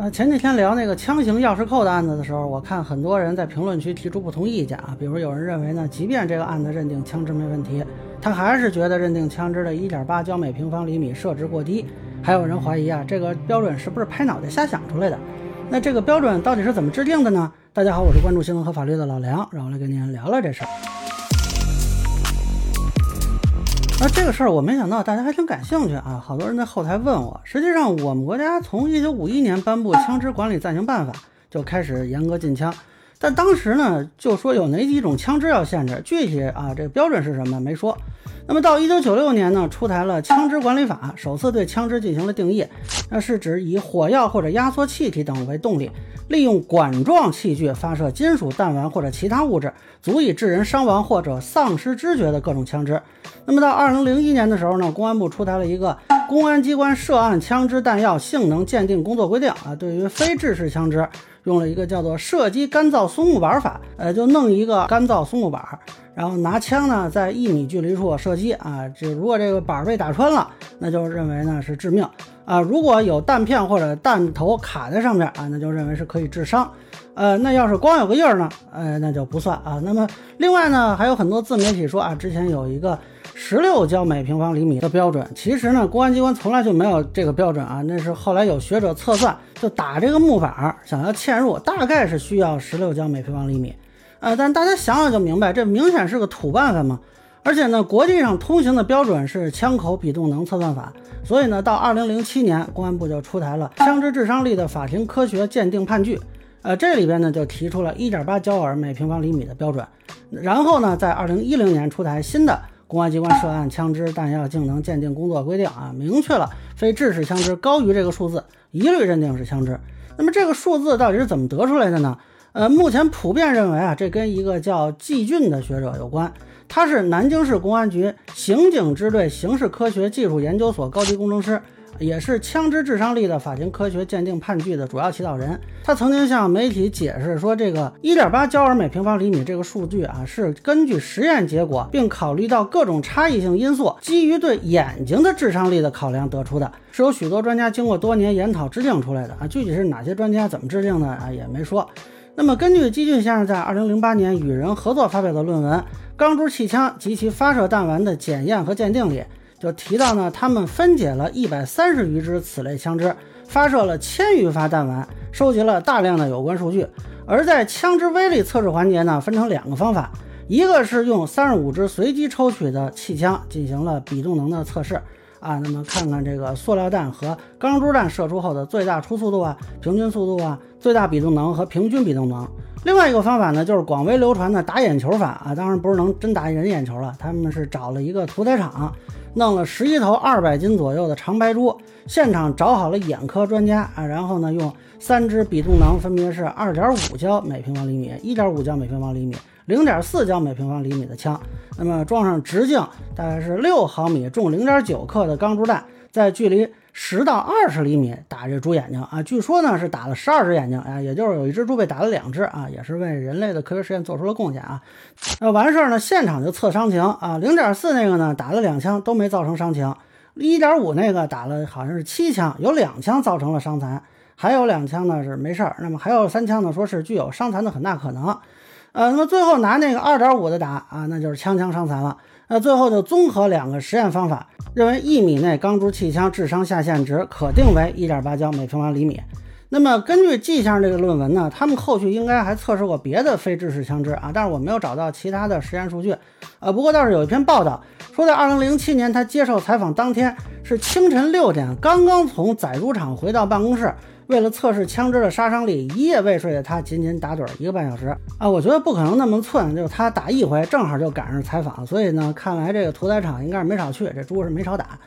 呃，前几天聊那个枪型钥匙扣的案子的时候，我看很多人在评论区提出不同意见啊。比如有人认为呢，即便这个案子认定枪支没问题，他还是觉得认定枪支的一点八焦每平方厘米设置过低。还有人怀疑啊，这个标准是不是拍脑袋瞎想出来的？那这个标准到底是怎么制定的呢？大家好，我是关注新闻和法律的老梁，让我来跟您聊聊这事儿。那这个事儿我没想到大家还挺感兴趣啊，好多人在后台问我。实际上，我们国家从一九五一年颁布《枪支管理暂行办法》就开始严格禁枪，但当时呢就说有哪几种枪支要限制，具体啊这个标准是什么没说。那么到一九九六年呢，出台了《枪支管理法》，首次对枪支进行了定义，那是指以火药或者压缩气体等为动力。利用管状器具发射金属弹丸或者其他物质，足以致人伤亡或者丧失知觉的各种枪支。那么到二零零一年的时候呢，公安部出台了一个《公安机关涉案枪支弹药性能鉴定工作规定》啊，对于非制式枪支用了一个叫做“射击干燥松木板法”，呃，就弄一个干燥松木板，然后拿枪呢在一米距离处射击啊，这如果这个板被打穿了，那就认为呢是致命。啊，如果有弹片或者弹头卡在上面啊，那就认为是可以致伤。呃，那要是光有个印儿呢，呃，那就不算啊。那么另外呢，还有很多自媒体说啊，之前有一个十六焦每平方厘米的标准，其实呢，公安机关从来就没有这个标准啊。那是后来有学者测算，就打这个木板想要嵌入，大概是需要十六焦每平方厘米。呃，但大家想想就明白，这明显是个土办法嘛。而且呢，国际上通行的标准是枪口比动能测算法，所以呢，到二零零七年，公安部就出台了枪支致伤力的法庭科学鉴定判据，呃，这里边呢就提出了一点八焦耳每平方厘米的标准，然后呢，在二零一零年出台新的公安机关涉案枪支弹药性能鉴定工作规定啊，明确了非制式枪支高于这个数字，一律认定是枪支。那么这个数字到底是怎么得出来的呢？呃，目前普遍认为啊，这跟一个叫季俊的学者有关。他是南京市公安局刑警支队刑事科学技术研究所高级工程师，也是枪支致伤力的法庭科学鉴定判据的主要起草人。他曾经向媒体解释说，这个一点八焦耳每平方厘米这个数据啊，是根据实验结果，并考虑到各种差异性因素，基于对眼睛的致伤力的考量得出的，是由许多专家经过多年研讨制定出来的啊。具体是哪些专家怎么制定的啊，也没说。那么根据基俊先生在二零零八年与人合作发表的论文。钢珠气枪及其发射弹丸的检验和鉴定里，就提到呢，他们分解了一百三十余支此类枪支，发射了千余发弹丸，收集了大量的有关数据。而在枪支威力测试环节呢，分成两个方法，一个是用三十五支随机抽取的气枪进行了比动能的测试啊，那么看看这个塑料弹和钢珠弹射出后的最大初速度啊、平均速度啊、最大比动能和平均比动能。另外一个方法呢，就是广为流传的打眼球法啊，当然不是能真打人眼球了。他们是找了一个屠宰场，弄了十一头二百斤左右的长白猪，现场找好了眼科专家啊，然后呢，用三支比动能分别是二点五焦每平方厘米、一点五焦每平方厘米、零点四焦每平方厘米的枪，那么装上直径大概是六毫米、重零点九克的钢珠弹，在距离。十到二十厘米打这猪眼睛啊，据说呢是打了十二只眼睛啊，也就是有一只猪被打了两只啊，也是为人类的科学实验做出了贡献啊。那完事儿呢，现场就测伤情啊，零点四那个呢打了两枪都没造成伤情，一点五那个打了好像是七枪，有两枪造成了伤残，还有两枪呢是没事儿，那么还有三枪呢说是具有伤残的很大可能。呃，那么最后拿那个二点五的打啊，那就是枪枪伤残了。那最后就综合两个实验方法，认为一米内钢珠气枪致伤下限值可定为一点八焦每平方厘米。那么根据迹象这个论文呢，他们后续应该还测试过别的非制式枪支啊，但是我没有找到其他的实验数据。呃，不过倒是有一篇报道说，在二零零七年他接受采访当天是清晨六点，刚刚从宰猪场回到办公室。为了测试枪支的杀伤力，一夜未睡的他仅仅打盹一个半小时啊！我觉得不可能那么寸，就是他打一回，正好就赶上采访，所以呢，看来这个屠宰场应该是没少去，这猪是没少打。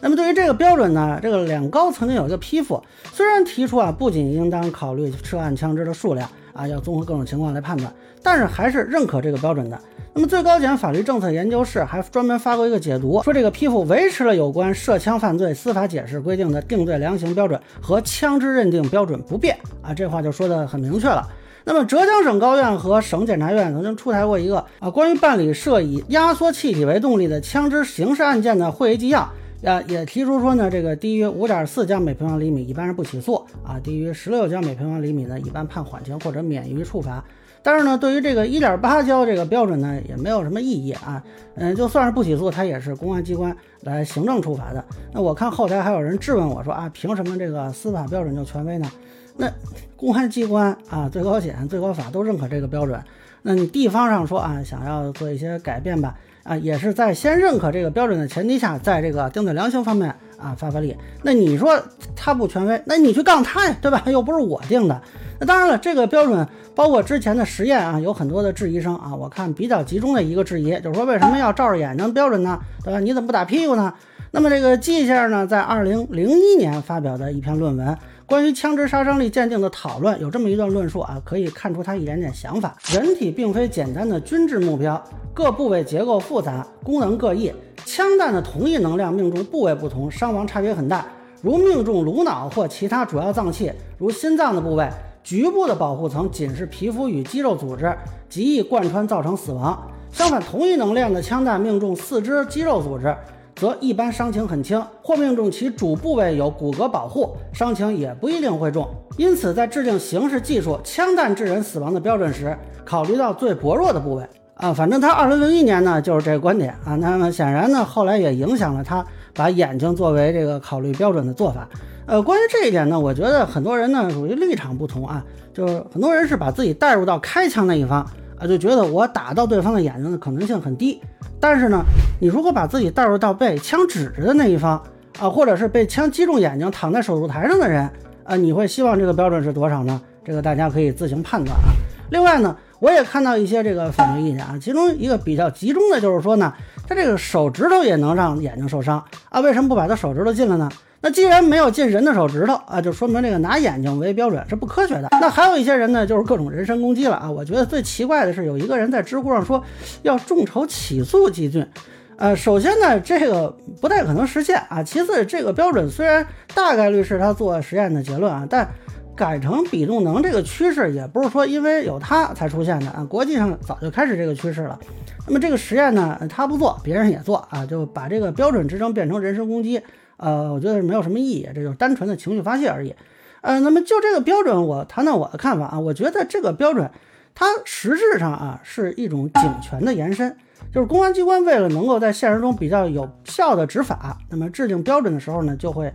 那么对于这个标准呢，这个两高曾经有一个批复，虽然提出啊，不仅应当考虑涉案枪支的数量啊，要综合各种情况来判断，但是还是认可这个标准的。那么最高检法律政策研究室还专门发过一个解读，说这个批复维持了有关涉枪犯罪司法解释规定的定罪量刑标准和枪支认定标准不变啊，这话就说的很明确了。那么浙江省高院和省检察院曾经出台过一个啊关于办理涉以压缩气体为动力的枪支刑事案件的会议纪要，啊，也提出说呢，这个低于五点四焦每平方厘米一般是不起诉啊，低于十六焦每平方厘米呢，一般判缓刑或者免于处罚。但是呢，对于这个一点八焦这个标准呢，也没有什么意义啊。嗯，就算是不起诉，它也是公安机关来行政处罚的。那我看后台还有人质问我说啊，凭什么这个司法标准就权威呢？那公安机关啊，最高检、最高法都认可这个标准。那你地方上说啊，想要做一些改变吧？啊，也是在先认可这个标准的前提下，在这个定罪量刑方面啊发发力。那你说他不权威，那你去杠他呀，对吧？又不是我定的。那当然了，这个标准包括之前的实验啊，有很多的质疑声啊。我看比较集中的一个质疑就是说，为什么要照着眼睛标准呢？对吧？你怎么不打屁股呢？那么这个季先生呢，在二零零一年发表的一篇论文。关于枪支杀伤力鉴定的讨论有这么一段论述啊，可以看出他一点点想法。人体并非简单的均质目标，各部位结构复杂，功能各异。枪弹的同一能量命中部位不同，伤亡差别很大。如命中颅脑或其他主要脏器，如心脏的部位，局部的保护层仅是皮肤与肌肉组织，极易贯穿造成死亡。相反，同一能量的枪弹命中四肢肌肉组织。则一般伤情很轻，或命中其主部位有骨骼保护，伤情也不一定会重。因此，在制定刑事技术枪弹致人死亡的标准时，考虑到最薄弱的部位啊。反正他二零零一年呢就是这个观点啊。那么显然呢，后来也影响了他把眼睛作为这个考虑标准的做法。呃，关于这一点呢，我觉得很多人呢属于立场不同啊，就是很多人是把自己带入到开枪那一方啊，就觉得我打到对方的眼睛的可能性很低。但是呢，你如果把自己带入到被枪指着的那一方啊，或者是被枪击中眼睛躺在手术台上的人啊，你会希望这个标准是多少呢？这个大家可以自行判断啊。另外呢，我也看到一些这个反对意见啊，其中一个比较集中的就是说呢，他这个手指头也能让眼睛受伤啊，为什么不把他手指头禁了呢？那既然没有进人的手指头啊，就说明这个拿眼睛为标准是不科学的。那还有一些人呢，就是各种人身攻击了啊。我觉得最奇怪的是，有一个人在知乎上说要众筹起诉季俊。呃，首先呢，这个不太可能实现啊。其次，这个标准虽然大概率是他做实验的结论啊，但改成比动能这个趋势也不是说因为有他才出现的啊，国际上早就开始这个趋势了。那么这个实验呢，他不做，别人也做啊，就把这个标准支撑变成人身攻击。呃，我觉得是没有什么意义，这就是单纯的情绪发泄而已。呃，那么就这个标准，我谈谈我的看法啊。我觉得这个标准，它实质上啊是一种警权的延伸，就是公安机关为了能够在现实中比较有效的执法，那么制定标准的时候呢，就会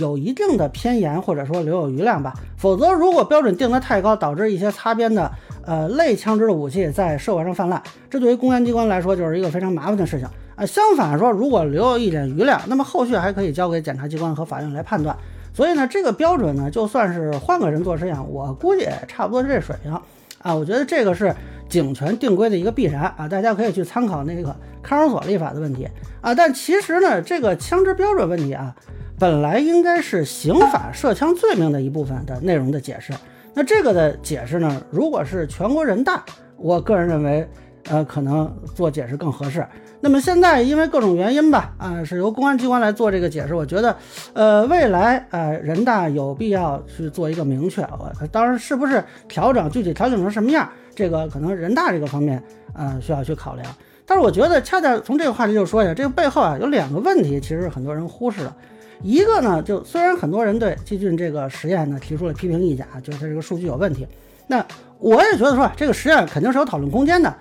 有一定的偏严或者说留有余量吧。否则，如果标准定得太高，导致一些擦边的呃类枪支的武器在社会上泛滥，这对于公安机关来说就是一个非常麻烦的事情。啊，相反说，如果留有一点余量，那么后续还可以交给检察机关和法院来判断。所以呢，这个标准呢，就算是换个人做实验，我估计也差不多是这水平啊。我觉得这个是警权定规的一个必然啊，大家可以去参考那个看守所立法的问题啊。但其实呢，这个枪支标准问题啊，本来应该是刑法涉枪罪名的一部分的内容的解释。那这个的解释呢，如果是全国人大，我个人认为，呃，可能做解释更合适。那么现在因为各种原因吧，啊，是由公安机关来做这个解释。我觉得，呃，未来呃人大有必要去做一个明确。我当然是不是调整，具体调整成什么样，这个可能人大这个方面，呃，需要去考量。但是我觉得，恰恰从这个话题就说一下，这个背后啊有两个问题，其实很多人忽视了。一个呢，就虽然很多人对季俊这个实验呢提出了批评意见啊，就是他这个数据有问题。那我也觉得说，这个实验肯定是有讨论空间的。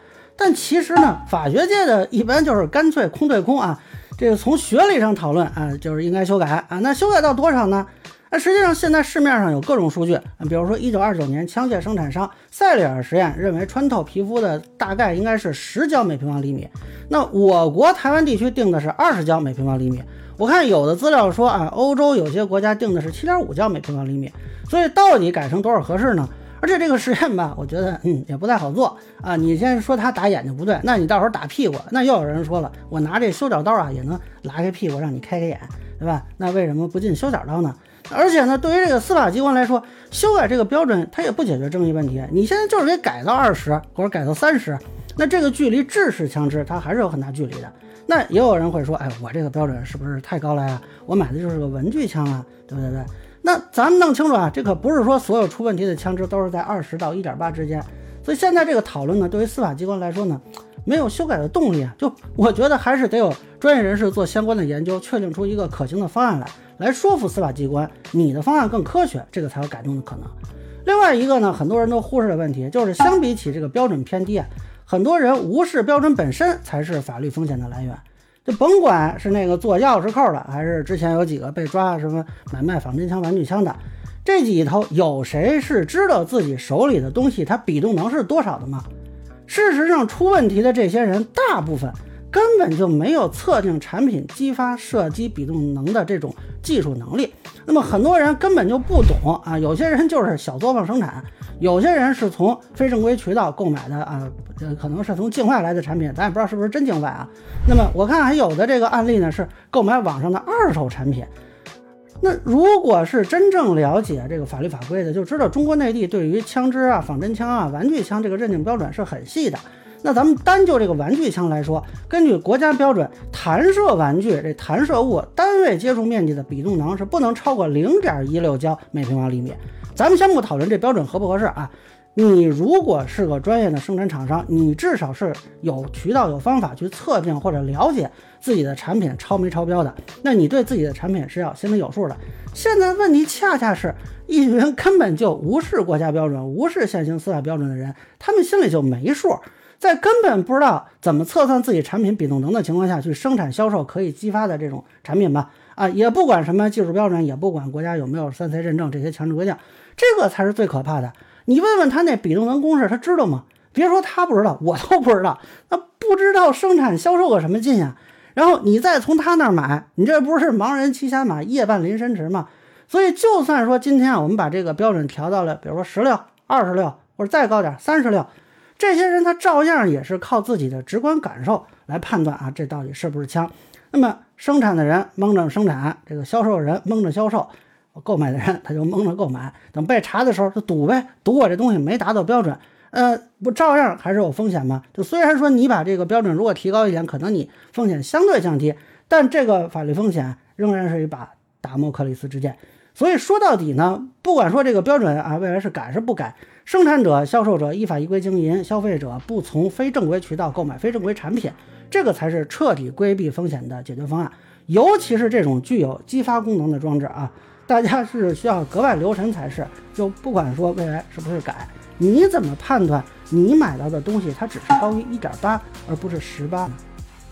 但其实呢，法学界的一般就是干脆空对空啊，这个从学理上讨论啊，就是应该修改啊。那修改到多少呢？那实际上现在市面上有各种数据，比如说一九二九年枪械生产商塞里尔实验认为穿透皮肤的大概应该是十焦每平方厘米，那我国台湾地区定的是二十焦每平方厘米。我看有的资料说啊，欧洲有些国家定的是七点五焦每平方厘米，所以到底改成多少合适呢？而且这个实验吧，我觉得嗯也不太好做啊。你先说他打眼睛不对，那你到时候打屁股，那又有人说了，我拿这修脚刀啊也能拉开屁股让你开开眼，对吧？那为什么不进修脚刀呢？而且呢，对于这个司法机关来说，修改这个标准它也不解决争议问题。你现在就是给改到二十或者改到三十，那这个距离制式枪支它还是有很大距离的。那也有人会说，哎，我这个标准是不是太高了呀？我买的就是个文具枪啊，对不对？对。那咱们弄清楚啊，这可不是说所有出问题的枪支都是在二十到一点八之间，所以现在这个讨论呢，对于司法机关来说呢，没有修改的动力啊。就我觉得还是得有专业人士做相关的研究，确定出一个可行的方案来，来说服司法机关你的方案更科学，这个才有改动的可能。另外一个呢，很多人都忽视的问题，就是相比起这个标准偏低啊，很多人无视标准本身才是法律风险的来源。就甭管是那个做钥匙扣的，还是之前有几个被抓什么买卖仿真枪、玩具枪的，这几头有谁是知道自己手里的东西它比动能是多少的吗？事实上，出问题的这些人大部分。根本就没有测定产品激发射击比动能的这种技术能力，那么很多人根本就不懂啊，有些人就是小作坊生产，有些人是从非正规渠道购买的啊，这可能是从境外来的产品，咱也不知道是不是真境外啊。那么我看还有的这个案例呢是购买网上的二手产品，那如果是真正了解这个法律法规的，就知道中国内地对于枪支啊、仿真枪啊、玩具枪这个认定标准是很细的。那咱们单就这个玩具枪来说，根据国家标准，弹射玩具这弹射物单位接触面积的比动能是不能超过零点一六焦每平方厘米。咱们先不讨论这标准合不合适啊，你如果是个专业的生产厂商，你至少是有渠道、有方法去测定或者了解自己的产品超没超标的，那你对自己的产品是要心里有数的。现在问题恰恰是一群根本就无视国家标准、无视现行司法标准的人，他们心里就没数。在根本不知道怎么测算自己产品比动能的情况下去生产销售可以激发的这种产品吧，啊，也不管什么技术标准，也不管国家有没有三 C 认证这些强制规定，这个才是最可怕的。你问问他那比动能公式，他知道吗？别说他不知道，我都不知道。那不知道生产销售个什么劲呀？然后你再从他那儿买，你这不是盲人骑瞎马，夜半临深池吗？所以就算说今天啊，我们把这个标准调到了，比如说十六、二十六，或者再高点三十六。这些人他照样也是靠自己的直观感受来判断啊，这到底是不是枪？那么生产的人蒙着生产，这个销售人蒙着销售，购买的人他就蒙着购买。等被查的时候就赌呗，赌我这东西没达到标准，呃，不照样还是有风险吗？就虽然说你把这个标准如果提高一点，可能你风险相对降低，但这个法律风险仍然是一把达摩克里斯之剑。所以说到底呢，不管说这个标准啊，未来是改是不改，生产者、销售者依法依规经营，消费者不从非正规渠道购买非正规产品，这个才是彻底规避风险的解决方案。尤其是这种具有激发功能的装置啊，大家是需要格外留神才是。就不管说未来是不是改，你怎么判断你买到的东西它只是高于一点八，而不是十八？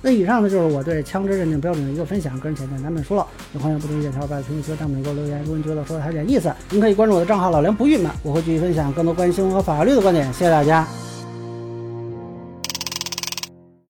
那以上呢就是我对枪支认定标准的一个分享，个人浅见难免疏漏，也欢迎不同意见小伙伴在评论区弹幕里给我留言。如果您觉得说的还有点意思，您可以关注我的账号老梁不郁闷，我会继续分享更多关于新闻和法律的观点。谢谢大家。